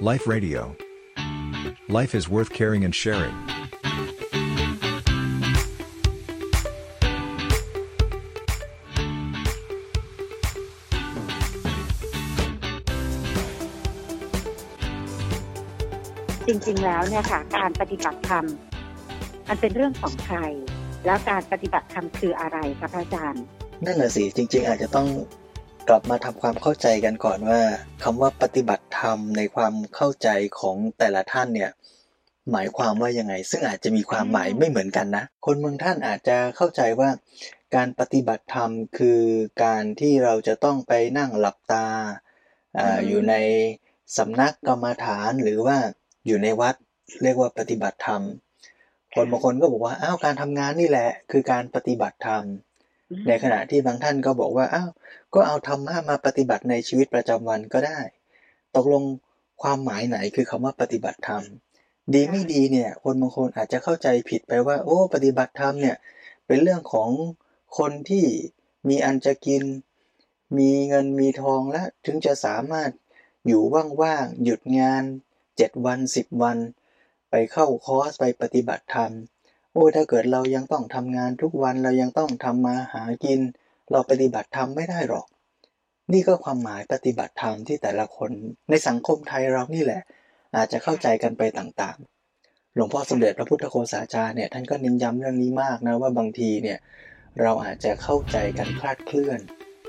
Life Radio. Life is worth caring and sharing. จริงๆ แล้วเนี่ยค่ะ การปฏิบัติธรรมมันเป็นเรื่องของใคร แล้วการปฏิบัติธรรมคืออะไรคะพระอาจารย์ นั่นแหละสิจริง ๆ อาจจะต้อง กลับมาทำความเข้าใจกันก่อนว่าคำว่าปฏิบัติธรรมในความเข้าใจของแต่ละท่านเนี่ยหมายความว่ายังไง ซึ่งอาจจะมีความหมายไม่เหมือนกันนะ คนบางท่านอาจจะเข้าใจว่า การปฏิบัติธรรมคือการที่เราจะต้องไปนั่งหลับตาอาอืมอยู่ในสำนักกรรมฐานหรือว่าอยู่ในวัดเรียกว่าปฏิบัติธรรม คนบางคนก็บอกว่าอ้าวการทำงานนี่แหละ คือการปฏิบัติธรรม ในขณะที่บางท่านก็บอกว่าอ้าวก็เอาธรรมะมาปฏิบัติในชีวิตประจำวันก็ได้ ตกลงความหมายไหนคือคำว่าปฏิบัติธรรม ดีไม่ดีเนี่ยคนบางคนอาจจะเข้าใจผิดไปว่า โอ้ ปฏิบัติธรรมเนี่ยเป็นเรื่องของคนที่มีอันจะกิน มีเงินมีทองและถึงจะสามารถอยู่ว่างๆหยุดงานเจ็ดวันสิบวัน ไปเข้าคอร์สไปปฏิบัติธรรม โอ้ถ้าเกิดเรายังต้องทำงานทุกวันเรายังต้องทำมาหากิน เราปฏิบัติธรรมไม่ได้หรอก นี่ก็ความหมายปฏิบัติธรรมที่แต่ละคนในสังคมไทยเรานี่แหละ อาจจะเข้าใจกันไปต่างๆ หลวงพ่อสมเด็จพระพุทธโฆษาจารย์เนี่ยท่านก็เน้นย้ำเรื่องนี้มากนะว่าบางทีเนี่ยเราอาจจะเข้าใจกันคลาดเคลื่อน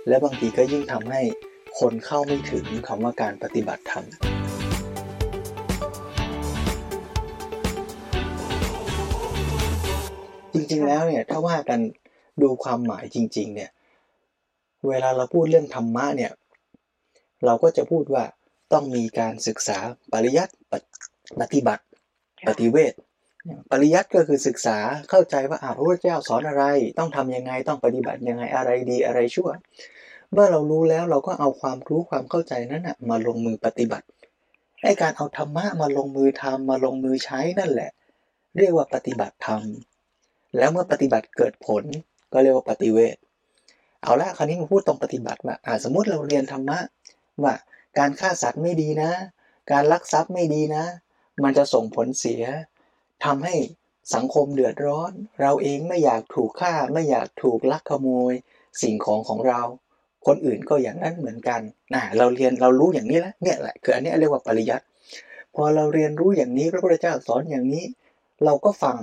และบางทีก็ยิ่งทำให้คนเข้าไม่ถึงคำว่าการปฏิบัติธรรม ริง ๆ แล้วเนี่ย ถ้าว่ากันดูความหมายจริง ๆ เนี่ย เวลาเราพูดเรื่องธรรมะเนี่ย เราก็จะพูดว่าต้องมีการศึกษาปริยัติปฏิปฏิบัติ ปฏิเวทปริยัติก็คือศึกษาเข้าใจว่าอ่าพระพุทธเจ้าสอนอะไร ต้องทำยังไงต้องปฏิบัติยังไงอะไรดีอะไรชั่ว เมื่อเรารู้แล้วเราก็เอาความรู้ความเข้าใจนั้นนะมาลงมือปฏิบัติไอ้การเอาธรรมะมาลงมือทำมาลงมือใช้นั่นแหละ เรียกว่าปฏิบัติธรรม แล้วเมื่อปฏิบัติเกิดผลก็เรียกว่าปฏิเวทเอาละคราวนี้มาพูดตรงปฏิบัติว่าอ่าสมมติเราเรียนธรรมะว่าการฆ่าสัตว์ไม่ดีนะ การลักทรัพย์ไม่ดีนะ มันจะส่งผลเสียทำให้สังคมเดือดร้อน เราเองไม่อยากถูกฆ่าไม่อยากถูกลักขโมย สิ่งของของเรา คนอื่นก็อย่างนั้นเหมือนกันนะเราเรียนเรารู้อย่างนี้แล้วเนี่ยแหละคืออันนี้เรียกว่าปริยัติพอเราเรียนรู้อย่างนี้พระพุทธเจ้าสอนอย่างนี้ เราก็ฟัง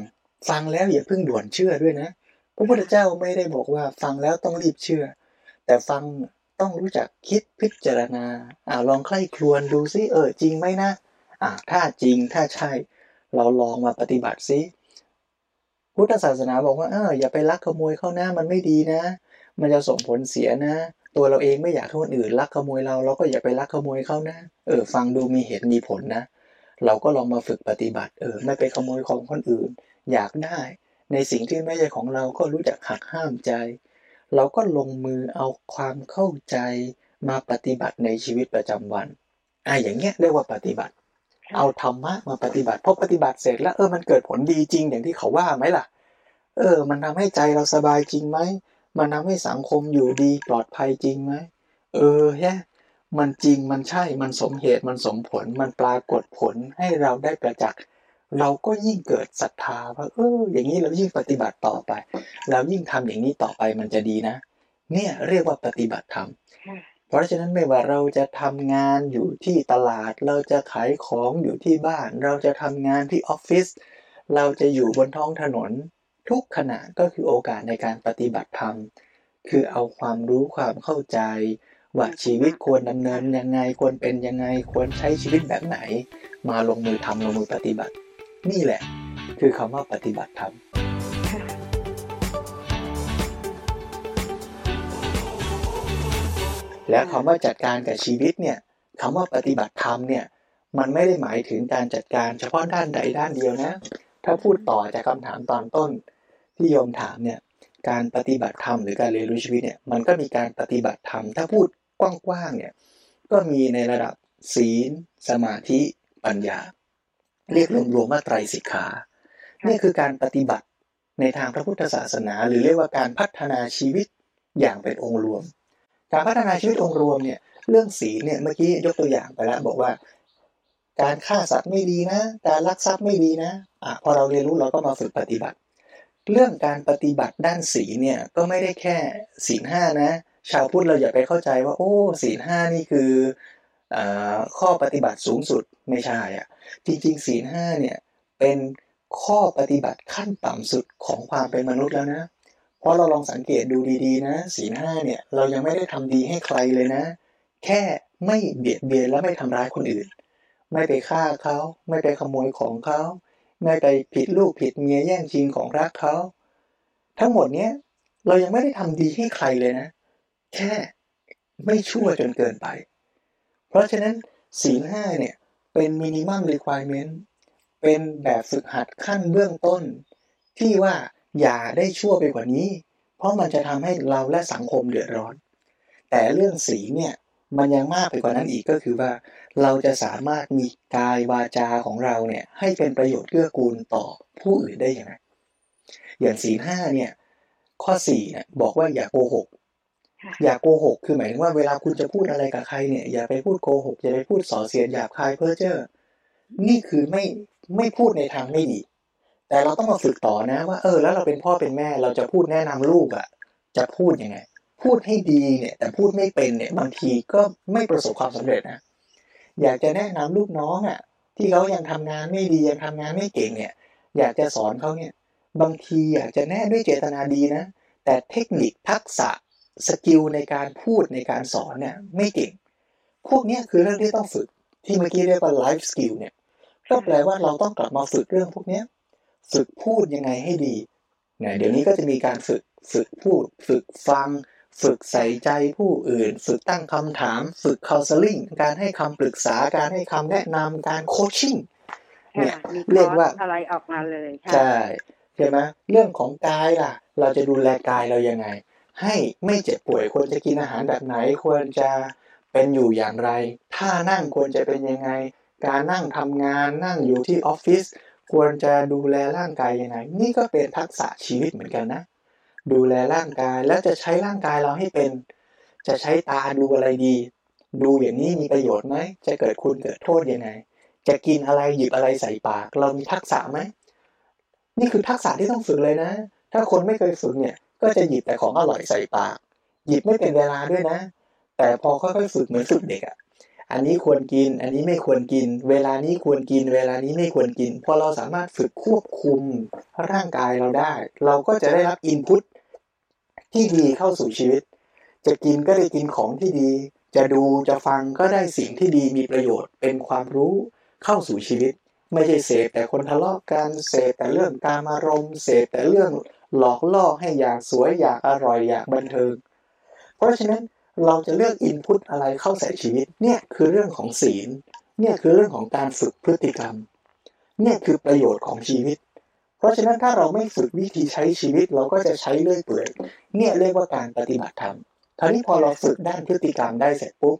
ฟังแล้วอย่าเพิ่งด่วนเชื่อด้วยนะพระพุทธเจ้าไม่ได้บอกว่าฟังแล้วต้องรีบเชื่อ แต่ฟังต้องรู้จักคิดพิจารณาอ่าลองใคร่ครวญดูซิเออจริงไหมนะอ่าถ้าจริงถ้าใช่ เราลองมาปฏิบัติซิพุทธศาสนาบอกว่าเอออย่าไปลักขโมยเข้าหนะมันไม่ดีนะ มันจะส่งผลเสียนะ ตัวเราเองไม่อยากให้คนอื่นลักขโมยเราเราก็อย่าไปลักขโมยเขานะเออฟังดูมีเหตุมีผลนะ เราก็ลองมาฝึกปฏิบัติ เออไม่ไปขโมยของคนอื่น อยากได้ ในสิ่งที่ไม่ใช่ของเราก็รู้จักหักห้ามใจ เราก็ลงมือเอาความเข้าใจมาปฏิบัติในชีวิตประจำวันอะอย่างเงี้ยเรียกว่าปฏิบัติ เอาธรรมะมาปฏิบัติพอปฏิบัติเสร็จแล้วเออมันเกิดผลดีจริงอย่างที่เขาว่าไหมล่ะ เออ มันทำให้ใจเราสบายจริงไหมมันทำให้สังคมอยู่ดีปลอดภัยจริงไหมเออแฮะมันจริงมันใช่มันสมเหตุมันสมผลมันปรากฏผลให้เราได้ประจักษ์ เราก็ยิ่งเกิดศรัทธาว่าเอออย่างนี้เรายิ่งปฏิบัติต่อไป เรายิ่งทำอย่างนี้ต่อไปมันจะดีนะ เนี่ยเรียกว่าปฏิบัติธรรมค่ะเพราะฉะนั้นไม่ว่าเราจะทำงานอยู่ที่ตลาด เราจะขายของอยู่ที่บ้าน เราจะทำงานที่ออฟฟิศเราจะอยู่บนท้องถนน ทุกขณะก็คือโอกาสในการปฏิบัติธรรม คือเอาความรู้ความเข้าใจ ว่าชีวิตควรดำเนินยังไงควรเป็นยังไงควรใช้ชีวิตแบบไหน มาลงมือทำลงมือปฏิบัติ นี่แหละ คือคำว่าปฏิบัติธรรมและคำว่าจัดการกับชีวิตเนี่ยคำว่าปฏิบัติธรรมเนี่ยมันไม่ได้หมายถึงการจัดการเฉพาะด้านใดด้านเดียวนะ ถ้าพูดต่อจากคำถามตอนต้นที่โยมถามเนี่ยการปฏิบัติธรรมหรือการเรียนรู้ชีวิตเนี่ยมันก็มีการปฏิบัติธรรม ถ้าพูดกว้างๆเนี่ยก็มีในระดับศีล สมาธิ ปัญญา เรียกรวมๆว่าไตรสิกขานี่คือการปฏิบัติในทางพระพุทธศาสนา หรือเรียกว่าการพัฒนาชีวิตอย่างเป็นองค์รวม การพัฒนาชีวิตองค์รวมเนี่ยเรื่องศีลเนี่ยเมื่อกี้ยกตัวอย่างไปแล้วบอกว่า การฆ่าสัตว์ไม่ดีนะ การลักทรัพย์ไม่ดีนะอะพอเราเรียนรู้เราก็มาฝึกปฏิบัติ เรื่องการปฏิบัติด้านศีลเนี่ยก็ไม่ได้แค่ศีลห้านะ ชาวพุทธเราอย่าไปเข้าใจว่า โอ้ศีลห้านี่คืออ ข้อปฏิบัติสูงสุดไม่ใช่อะจริงๆศีลห้าเนี่ยเป็นข้อปฏิบัติขั้นต่ำสุดของความเป็นมนุษย์แล้วนะ เพราะเราลองสังเกตดูดีๆ นะศีลห้าเนี่ยเรายังไม่ได้ทำดีให้ใครเลยนะ แค่ไม่เบียดเบียนและไม่ทำร้ายคนอื่น ไม่ไปฆ่าเขา ไม่ไปขโมยของเขา ไม่ไปผิดลูกผิดเมียแย่งชิงของรักเขา ทั้งหมดเนี้ยเรายังไม่ได้ทำดีให้ใครเลยนะ แค่ไม่ชั่วจนเกินไป เพราะฉะนั้นศีลห้าเนี่ยเป็นมินิมัมรีควอร m เมนต์เป็นแบบฝึกหัดขั้นเบื้องต้น ที่ว่าอย่าได้ชั่วไปกว่านี้ เพราะมันจะทำให้เราและสังคมเดือดร้อน แต่เรื่องศีลเนี่ยมันยังมากไปกว่านั้นอีกก็คือว่า เราจะสามารถมีกายวาจาของเราเนี่ยให้เป็นประโยชน์เกื้อกูลต่อผู้อื่นได้อย่างไรอย่างศีลห้าเนี่ยข้อสี่เนี่ยบอกว่าอย่าโกหก อย่าโกหก คือหมายถึงว่าเวลาคุณจะพูดอะไรกับใครเนี่ย อย่าไปพูดโกหก อย่าไปพูดส่อเสียดหยาบคายเพ้อเจ้อ นี่คือไม่ไม่พูดในทางไม่ดี แต่เราต้องมาฝึกต่อนะ ว่าเออแล้วเราเป็นพ่อเป็นแม่เราจะพูดแนะนำลูกอะ่ะ จะพูดยังไง พูดให้ดีเนี่ย แต่พูดไม่เป็นเนี่ยบางทีก็ไม่ประสบความสำเร็จนะ อยากจะแนะนำลูกน้องอะ่ะ ที่เขายังทำงานไม่ดียังทำงานไม่เก่งเนี่ย อยากจะสอนเขาเนี่ย บางทีอยากจะแนะด้วยเจตนาดีนะ แต่เทคนิคทักษะ สกิลในการพูดในการสอนเนี่ยไม่เก่ง พวกนี้คือเรื่องที่ต้องฝึก ที่เมื่อกี้เรียกว่า life skill เนี่ยก็แปลว่าเราต้องกลับมาฝึกเรื่องพวกนี้ฝึกพูดยังไงให้ดีเนี่ยเดี๋ยวนี้ก็จะมีการฝึกฝึกพูด ฝึกฟัง ฝึกใส่ใจผู้อื่น ฝึกตั้งคำถาม ฝึก counseling การให้คำปรึกษาการให้คำแนะนำการ coaching เนี่ยเรียกว่าอะไรออกมาเลยใช่ใช่ไหมเรื่องของกายล่ะ เราจะดูแลกายเรายังไง ให้ไม่เจ็บป่วยควรจะกินอาหารแบบไหนควรจะเป็นอยู่อย่างไรท่านั่งควรจะเป็นยังไง การนั่งทำงานนั่งอยู่ที่ออฟฟิศควรจะดูแลร่างกายยังไง นี่ก็เป็นทักษะชีวิตเหมือนกันนะ ดูแลร่างกายแล้วจะใช้ร่างกายเราให้เป็น จะใช้ตาดูอะไรดี ดูอย่างนี้มีประโยชน์ไหมจะเกิดคุณเกิดโทษยังไง จะกินอะไรหยิบอะไรใส่ปาก เรามีทักษะไหมนี่คือทักษะที่ต้องฝึกเลยนะ ถ้าคนไม่เคยฝึกเนี่ย ก็จะหยิบแต่ของอร่อยใส่ปากหยิบไม่เป็นเวลาด้วยนะ แต่พอค่อยๆฝึกเหมือนฝึกเด็กอะอันนี้ควรกิน อันนี้ไม่ควรกิน เวลานี้ควรกิน เวลานี้ไม่ควรกิน พอเราสามารถฝึกควบคุมร่างกายเราได้ เราก็จะได้รับอินพุตที่ดีเข้าสู่ชีวิต จะกินก็ได้กินของที่ดี จะดูจะฟังก็ได้สิ่งที่ดีมีประโยชน์ เป็นความรู้เข้าสู่ชีวิต ไม่ใช่เสพแต่คนทะเลาะกัน เสพแต่เรื่องการอารมเสพแต่เรื่อง หลอกล่อให้อยากสวยอยากอร่อยอยากบันเทิง เพราะฉะนั้นเราจะเลือกอินพุตอะไรเข้าใส่ชีวิตเนี่ยคือเรื่องของศีลเนี่ยคือเรื่องของการฝึกพฤติกรรม เนี่ยคือประโยชน์ของชีวิต เพราะฉะนั้นถ้าเราไม่ฝึกวิธีใช้ชีวิตเราก็จะใช้เลื่อยเปื่อยเนี่ยเรียกว่าการปฏิบัติธรรมคราวนี้พอเราฝึกด้านพฤติกรรมได้เสร็จปุ๊บ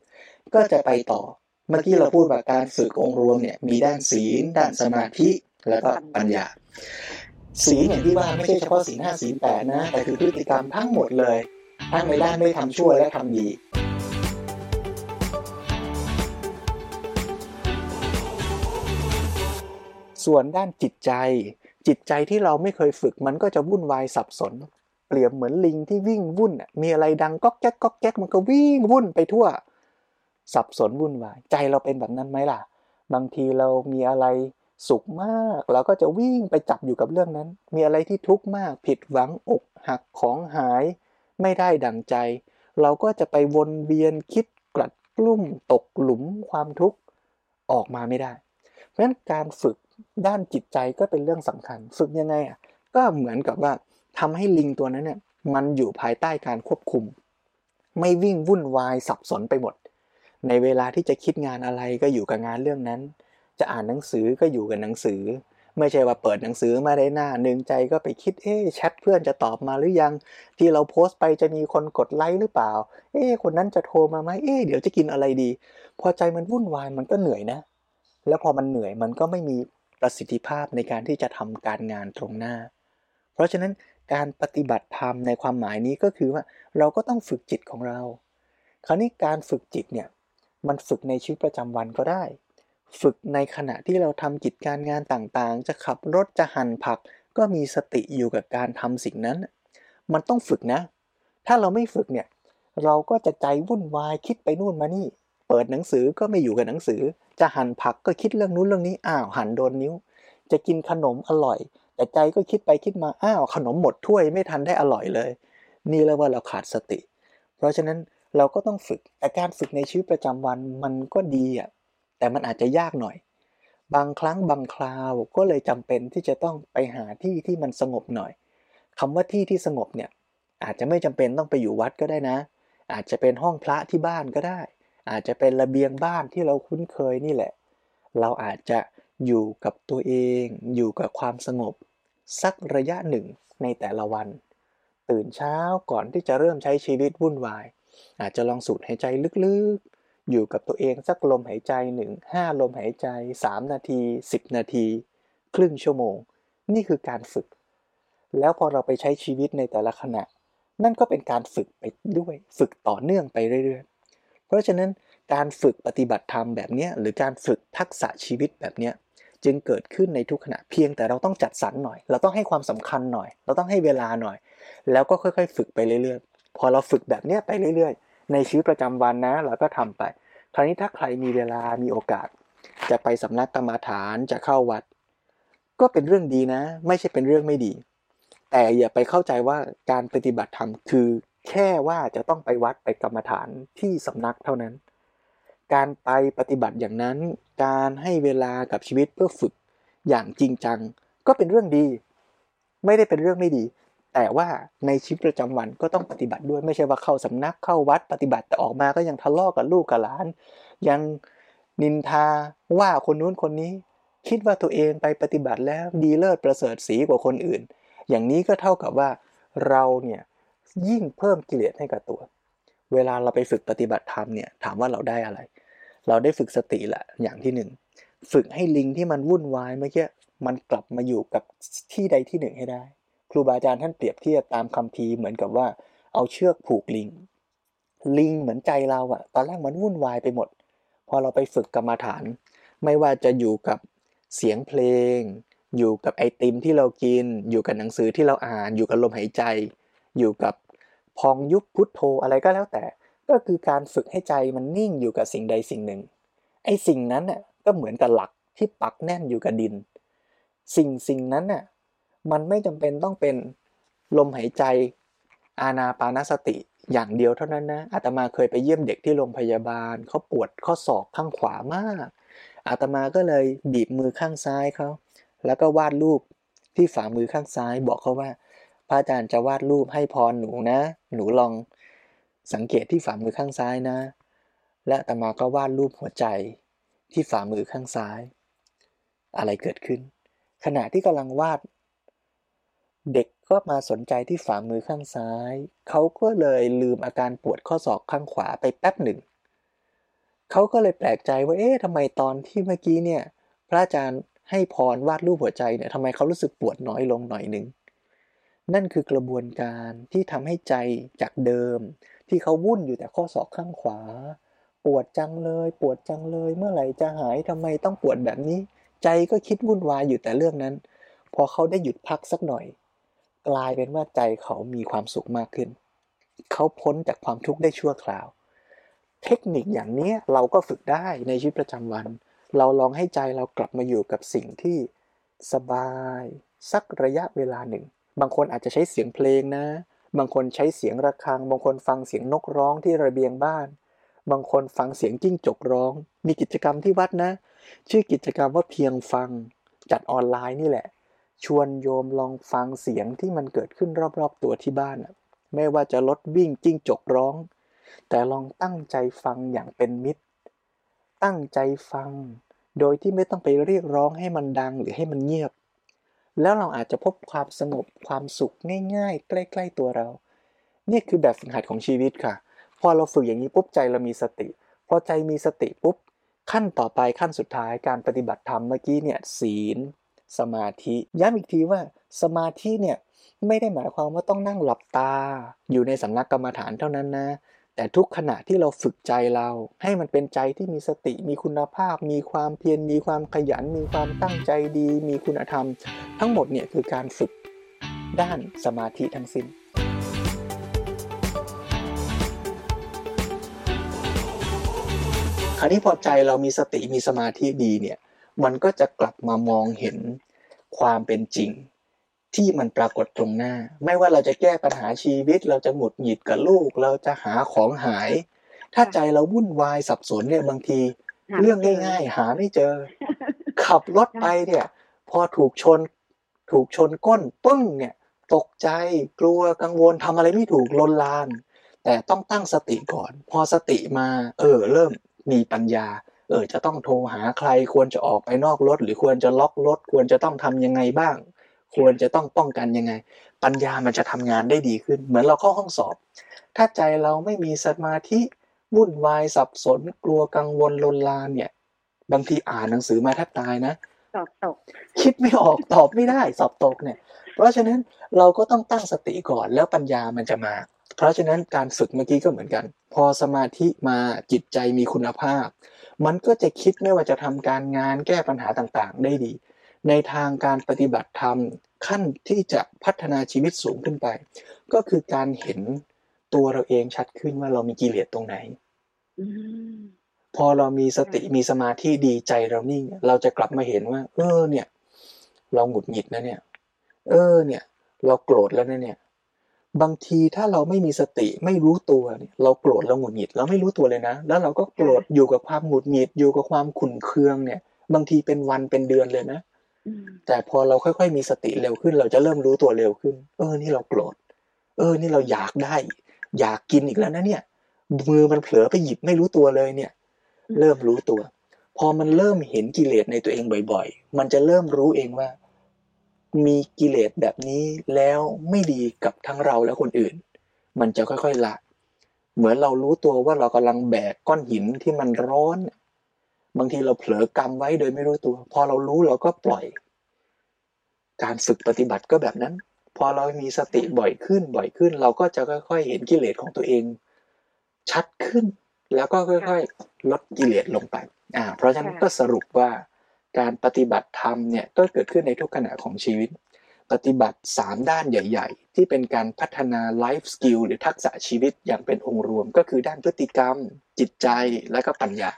ก็จะไปต่อ เมื่อกี้เราพูดว่าการฝึกองค์รวมเนี่ยมีด้านศีล ด้านสมาธิ แล้วก็ปัญญา ศีลอย่างที่ว่าไม่ใช่เฉพาะศีลห้าศีลแปดนะ แต่คือพฤติกรรมทั้งหมดเลยทั้งในด้านไม่ทำชั่วและทำดีส่วนด้านจิตใจ จิตใจที่เราไม่เคยฝึกมันก็จะวุ่นวายสับสน เปรียบเหมือนลิงที่วิ่งวุ่น มีอะไรดังก๊อกแก๊กก๊อกแก๊กมันก็วิ่งวุ่นไปทั่ว สับสนวุ่นวาย ใจเราเป็นแบบนั้นไหมล่ะ บางทีเรามีอะไร สุขมากเราก็จะวิ่งไปจับอยู่กับเรื่องนั้น มีอะไรที่ทุกข์มาก ผิดหวังอกหักของหาย ไม่ได้ดังใจ เราก็จะไปวนเวียนคิดกลัดกลุ่มตกหลุมความทุกข์ออกมาไม่ได้ เพราะฉะนั้นการฝึกด้านจิตใจก็เป็นเรื่องสำคัญ ฝึกยังไงอะก็เหมือนกับว่าทำให้ลิงตัวนั้นเนี่ยมันอยู่ภายใต้การควบคุม ไม่วิ่งวุ่นวายสับสนไปหมด ในเวลาที่จะคิดงานอะไรก็อยู่กับงานเรื่องนั้น จะอ่านหนังสือก็อยู่กับหนังสือ ไม่ใช่ว่าเปิดหนังสือมาได้หน้าหนึ่งใจก็ไปคิดเอ๊แชทเพื่อนจะตอบมาหรือยัง ที่เราโพสต์ไปจะมีคนกดไลค์หรือเปล่า เอ๊คนนั้นจะโทรมาไหมเอ๊เดี๋ยวจะกินอะไรดี พอใจมันวุ่นวายมันก็เหนื่อยนะ แล้วพอมันเหนื่อยมันก็ไม่มีประสิทธิภาพในการที่จะทำการงานตรงหน้า เพราะฉะนั้นการปฏิบัติธรรมในความหมายนี้ก็คือว่าเราก็ต้องฝึกจิตของเรา คราวนี้การฝึกจิตเนี่ยมันฝึกในชีวิตประจำวันก็ได้ ฝึกในขณะที่เราทำกิจการงานต่างๆ จะขับรถจะหั่นผัก ก็มีสติอยู่กับการทำสิ่งนั้น มันต้องฝึกนะ ถ้าเราไม่ฝึกเนี่ย เราก็จะใจวุ่นวายคิดไปนู่นมานี่ เปิดหนังสือก็ไม่อยู่กับหนังสือ จะหั่นผักก็คิดเรื่องนู้นเรื่องนี้อ้าวหั่นโดนนิ้ว จะกินขนมอร่อย แต่ใจก็คิดไปคิดมาอ้าวขนมหมดถ้วยไม่ทันได้อร่อยเลย นี่เรียกว่าเราขาดสติ เพราะฉะนั้นเราก็ต้องฝึกแต่การฝึกในชีวิตประจำวันมันก็ดีอะ แต่มันอาจจะยากหน่อย บางครั้งบางคราวก็เลยจำเป็นที่จะต้องไปหาที่ที่มันสงบหน่อยคำว่าที่ที่สงบเนี่ยอาจจะไม่จำเป็นต้องไปอยู่วัดก็ได้นะ อาจจะเป็นห้องพระที่บ้านก็ได้ อาจจะเป็นระเบียงบ้านที่เราคุ้นเคยนี่แหละ เราอาจจะอยู่กับตัวเอง อยู่กับความสงบ สักระยะหนึ่งในแต่ละวัน ตื่นเช้าก่อนที่จะเริ่มใช้ชีวิตวุ่นวาย อาจจะลองสูดหายใจลึกๆ อยู่กับตัวเองสักลมหายใจหนึ่งห้าลมหายใจ 3 นาที 10 นาที ครึ่งชั่วโมง นี่คือการฝึก แล้วพอเราไปใช้ชีวิตในแต่ละขณะ นั่นก็เป็นการฝึกไปด้วยฝึกต่อเนื่องไปเรื่อยๆ เพราะฉะนั้นการฝึกปฏิบัติธรรมแบบนี้หรือการฝึกทักษะชีวิตแบบนี้จึงเกิดขึ้นในทุกขณะเพียงแต่เราต้องจัดสรรหน่อย เราต้องให้ความสำคัญหน่อย เราต้องให้เวลาหน่อย แล้วก็ค่อยๆ ฝึกไปเรื่อยๆ พอเราฝึกแบบนี้ไปเรื่อยๆ ในชีวิตประจำวันนะเราก็ทำไป คราวนี้ถ้าใครมีเวลามีโอกาส จะไปสำนักกรรมาฐานจะเข้าวัด ก็เป็นเรื่องดีนะ ไม่ใช่เป็นเรื่องไม่ดี แต่อย่าไปเข้าใจว่าการปฏิบัติธรรมคือแค่ว่าจะต้องไปวัดไปกรรมฐานที่สำนักเท่านั้น การไปปฏิบัติอย่างนั้น การให้เวลากับชีวิตเพื่อฝึกอย่างจริงจัง ก็เป็นเรื่องดี ไม่ได้เป็นเรื่องไม่ดี แต่ว่าในชีวิตประจำวันก็ต้องปฏิบัติด้วยไม่ใช่ว่าเข้าสำนักเข้าวัดปฏิบัติแต่ออกมาก็ยังทะเลาะกับลูกกับหลาน ยังนินทาว่าคนนู้นคนนี้ คิดว่าตัวเองไปปฏิบัติแล้วดีเลิศประเสริฐสีกว่าคนอื่น อย่างนี้ก็เท่ากับว่าเราเนี่ยยิ่งเพิ่มกิเลสให้กับตัว เวลาเราไปฝึกปฏิบัติธรรมเนี่ยถามว่าเราได้อะไร เราได้ฝึกสติแหละอย่างที่หนึ่งฝึกให้ลิงที่มันวุ่นวายเมื่อกี้มันกลับมาอยู่กับที่ใดที่หนึ่งให้ได้ รูบาอาจารย์ท่านเปรียบเทียบตามคำพีเหมือนกับว่า เอาเชือกผูกลิง ลิงเหมือนใจเราอะตอนแรกมันวุ่นวายไปหมด พอเราไปฝึกกรรมาฐาน ไม่ว่าจะอยู่กับเสียงเพลง อยู่กับไอติมที่เรากิน อยู่กับหนังสือที่เราอ่าน อยู่กับลมหายใจ อยู่กับพองยุบพุทโธอะไรก็แล้วแต่ ก็คือการฝึกให้ใจมันนิ่งอยู่กับสิ่งใดสิ่งหนึ่ง ไอสิ่งนั้นน่ะก็เหมือนกับหลักที่ปักแน่นอยู่กับดิน สิ่งสิ่งนั้นน่ะ มันไม่จำเป็นต้องเป็นลมหายใจอานาปานสติอย่างเดียวเท่านั้นนะอาตมาเคยไปเยี่ยมเด็กที่โรงพยาบาลเขาปวดข้อศอกข้างขวามากอาตมาก็เลยบีบมือข้างซ้ายเขาแล้วก็วาดรูปที่ฝ่ามือข้างซ้ายบอกเขาว่า พระอาจารย์จะวาดรูปให้พรหนูนะ หนูลองสังเกตที่ฝ่ามือข้างซ้ายนะ และอาตมาก็วาดรูปหัวใจที่ฝ่ามือข้างซ้าย อะไรเกิดขึ้น ขณะที่กำลังวาด เด็กก็มาสนใจที่ฝ่ามือข้างซ้าย เขาก็เลยลืมอาการปวดข้อศอกข้างขวาไปแป๊บหนึ่ง เขาก็เลยแปลกใจว่า เอ๊ะทำไมตอนที่เมื่อกี้เนี่ย พระอาจารย์ให้พรวาดรูปหัวใจเนี่ยทำไมเขารู้สึกปวดน้อยลงหน่อยหนึ่ง นั่นคือกระบวนการที่ทำให้ใจจากเดิม ที่เขาวุ่นอยู่แต่ข้อศอกข้างขวา ปวดจังเลย ปวดจังเลย เมื่อไหร่จะหายทำไมต้องปวดแบบนี้ ใจก็คิดวุ่นวายอยู่แต่เรื่องนั้น พอเขาได้หยุดพักสักหน่อย กลายเป็นว่าใจเขามีความสุขมากขึ้น เขาพ้นจากความทุกข์ได้ชั่วคราว เทคนิคอย่างนี้เราก็ฝึกได้ในชีวิตประจำวัน เราลองให้ใจเรากลับมาอยู่กับสิ่งที่สบาย สักระยะเวลาหนึ่ง บางคนอาจจะใช้เสียงเพลงนะ บางคนใช้เสียงระฆัง บางคนฟังเสียงนกร้องที่ระเบียงบ้าน บางคนฟังเสียงจิ้งจกร้อง มีกิจกรรมที่วัดนะ ชื่อกิจกรรมว่าเพียงฟังจัดออนไลน์นี่แหละ ชวนโยมลองฟังเสียงที่มันเกิดขึ้นรอบๆตัวที่บ้านไม่ว่าจะรถวิ่งจิ้งจกร้อง แต่ลองตั้งใจฟังอย่างเป็นมิตร ตั้งใจฟัง โดยที่ไม่ต้องไปเรียกร้องให้มันดังหรือให้มันเงียบ แล้วเราอาจจะพบความสงบความสุขง่ายๆ ใกล้ๆตัวเรา นี่คือแบบฝึกหัดของชีวิตค่ะ พอเราฝึกอย่างนี้ปุ๊บใจเรามีสติพอใจมีสติปุ๊บขั้นต่อไปขั้นสุดท้ายการปฏิบัติธรรมเมื่อกี้เนี่ยศีล สมาธิย้ำอีกทีว่าสมาธิเนี่ยไม่ได้หมายความว่าต้องนั่งหลับตา อยู่ในสำนักกรรมฐานเท่านั้นนะ แต่ทุกขณะที่เราฝึกใจเรา ให้มันเป็นใจที่มีสติมีคุณภาพ มีความเพียรมีความขยัน มีความตั้งใจดี มีคุณธรรม ทั้งหมดเนี่ยคือการฝึกด้านสมาธิทั้งสิ้นคราวนี้พอใจเรามีสติมีสมาธิดีเนี่ย มันก็จะกลับมามองเห็นความเป็นจริง ที่มันปรากฏตรงหน้า ไม่ว่าเราจะแก้ปัญหาชีวิต เราจะหงุดหงิดกับลูก เราจะหาของหาย ถ้าใจเราวุ่นวายสับสนเนี่ยบางทีหาเรื่องไม่เจอง่ายๆหาไม่เจอ ขับรถไปเนี่ย พอถูกชน ถูกชนก้นปึ้งเนี่ยตกใจกลัวกังวลทำอะไรไม่ถูกลนลาน แต่ต้องตั้งสติก่อน พอสติมา เออ เริ่มมีปัญญาเออจะต้องโทรหาใครควรจะออกไปนอกรถ หรือควรจะล็อกรถ ควรจะต้องทำยังไงบ้าง ควรจะต้องป้องกันยังไง ปัญญามันจะทำงานได้ดีขึ้น เหมือนเราเข้าห้องสอบ ถ้าใจเราไม่มีสมาธิวุ่นวายสับสน กลัวกังวลลนลานเนี่ย บางทีอ่านหนังสือมาแทบตายนะสอบตก คิดไม่ออกตอบไม่ได้ สอบตกเนี่ย เพราะฉะนั้นเราก็ต้องตั้งสติก่อนแล้วปัญญามันจะมา เพราะฉะนั้นการฝึกเมื่อกี้ก็เหมือนกัน พอสมาธิมาจิตใจมีคุณภาพ มันก็จะคิดไม่ว่าจะทำการงานแก้ปัญหาต่างๆ ได้ดี ในทางการปฏิบัติธรรมขั้นที่จะพัฒนาชีวิตสูงขึ้นไป ก็คือการเห็นตัวเราเองชัดขึ้นว่าเรามีกิเลสตรงไหนอืมพอเรามีสติมีสมาธิดีใจเรานิ่งเราจะกลับมาเห็นว่า เออเนี่ย เราหงุดหงิดนะเนี่ย เออเนี่ย เราโกรธแล้วนะเนี่ย บางทีถ้าเราไม่มีสติไม่รู้ตัวเนี่ยเราโกรธเราหงุดหงิด เราไม่รู้ตัวเลยนะ แล้วเราก็โกรธอยู่กับความหงุดหงิดอยู่กับความขุ่นเคืองเนี่ย บางทีเป็นวันเป็นเดือนเลยนะอืมแต่พอเราค่อยๆมีสติเร็วขึ้น เราจะเริ่มรู้ตัวเร็วขึ้น เออ นี่เราโกรธ เออ นี่เราอยากได้ อยากกินอีกแล้วนะเนี่ย มือมันเผลอไปหยิบไม่รู้ตัวเลยเนี่ย เริ่มรู้ตัว พอมันเริ่มเห็นกิเลสในตัวเองบ่อย ๆ มันจะเริ่มรู้เองว่า มีกิเลสแบบนี้แล้วไม่ดีกับทั้งเราและคนอื่น มันจะค่อยๆละ เหมือนเรารู้ตัวว่าเรากำลังแบกก้อนหินที่มันร้อน บางทีเราเผลอกำไว้โดยไม่รู้ตัว พอเรารู้เราก็ปล่อย การฝึกปฏิบัติก็แบบนั้น พอเรามีสติบ่อยขึ้นบ่อยขึ้น เราก็จะค่อย ๆ เห็นกิเลสของตัวเอง ชัดขึ้น แล้วก็ค่อย ๆ ลดกิเลสลงไปอ่าเพราะฉะนั้นก็สรุปว่า การปฏิบัติธรรมเนี่ยก็เกิดขึ้นในทุกขณะของชีวิต ปฏิบัติ 3 ด้านใหญ่ ๆ ที่เป็นการพัฒนาไลฟ์สกิลหรือทักษะชีวิตอย่างเป็นองค์รวม ก็คือด้านพฤติกรรม จิตใจและก็ปัญญา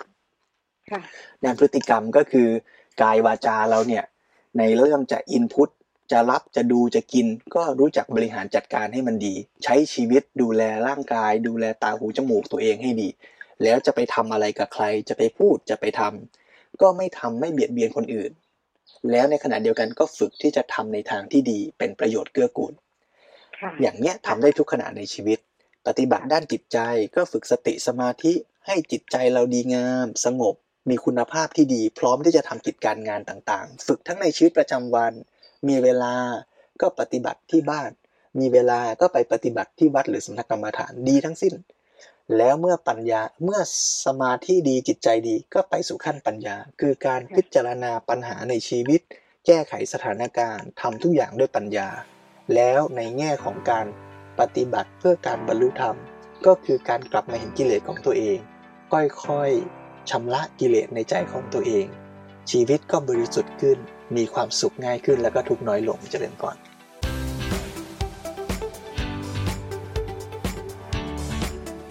ค่ะด้านพฤติกรรมก็คือกายวาจาเราเนี่ยในเรื่องจะอินพุตจะรับจะดูจะกิน ก็รู้จักบริหารจัดการให้มันดี ใช้ชีวิตดูแลร่างกาย ดูแลตาหูจมูกตัวเองให้ดี แล้วจะไปทำอะไรกับใครจะไปพูดจะไปทำ ก็ไม่ทำไม่เบียดเบียนคนอื่น แล้วในขณะเดียวกันก็ฝึกที่จะทำในทางที่ดีเป็นประโยชน์เกื้อกูลค่ะอย่างเนี้ยทำได้ทุกขณะในชีวิต ปฏิบัติด้านจิตใจก็ฝึกสติสมาธิให้จิตใจเราดีงาม สงบ มีคุณภาพที่ดี พร้อมที่จะทำกิจการงานต่างๆ ฝึกทั้งในชีวิตประจำวัน มีเวลาก็ปฏิบัติที่บ้าน มีเวลาก็ไปปฏิบัติที่วัดหรือสำนักกรรมฐานดีทั้งสิ้น แล้วเมื่อปัญญาเมื่อสมาธิดีจิตใจดีก็ไปสู่ขั้นปัญญา คือการพิจารณาปัญหาในชีวิต แก้ไขสถานการณ์ทำทุกอย่างด้วยปัญญา แล้วในแง่ของการปฏิบัติเพื่อการบรรลุธรรม ก็คือการกลับมาเห็นกิเลสของตัวเอง ค่อยๆชำระกิเลสในใจของตัวเอง ชีวิตก็บริสุทธิ์ขึ้น มีความสุขง่ายขึ้นแล้วก็ทุกข์น้อยลงเจริญก่อน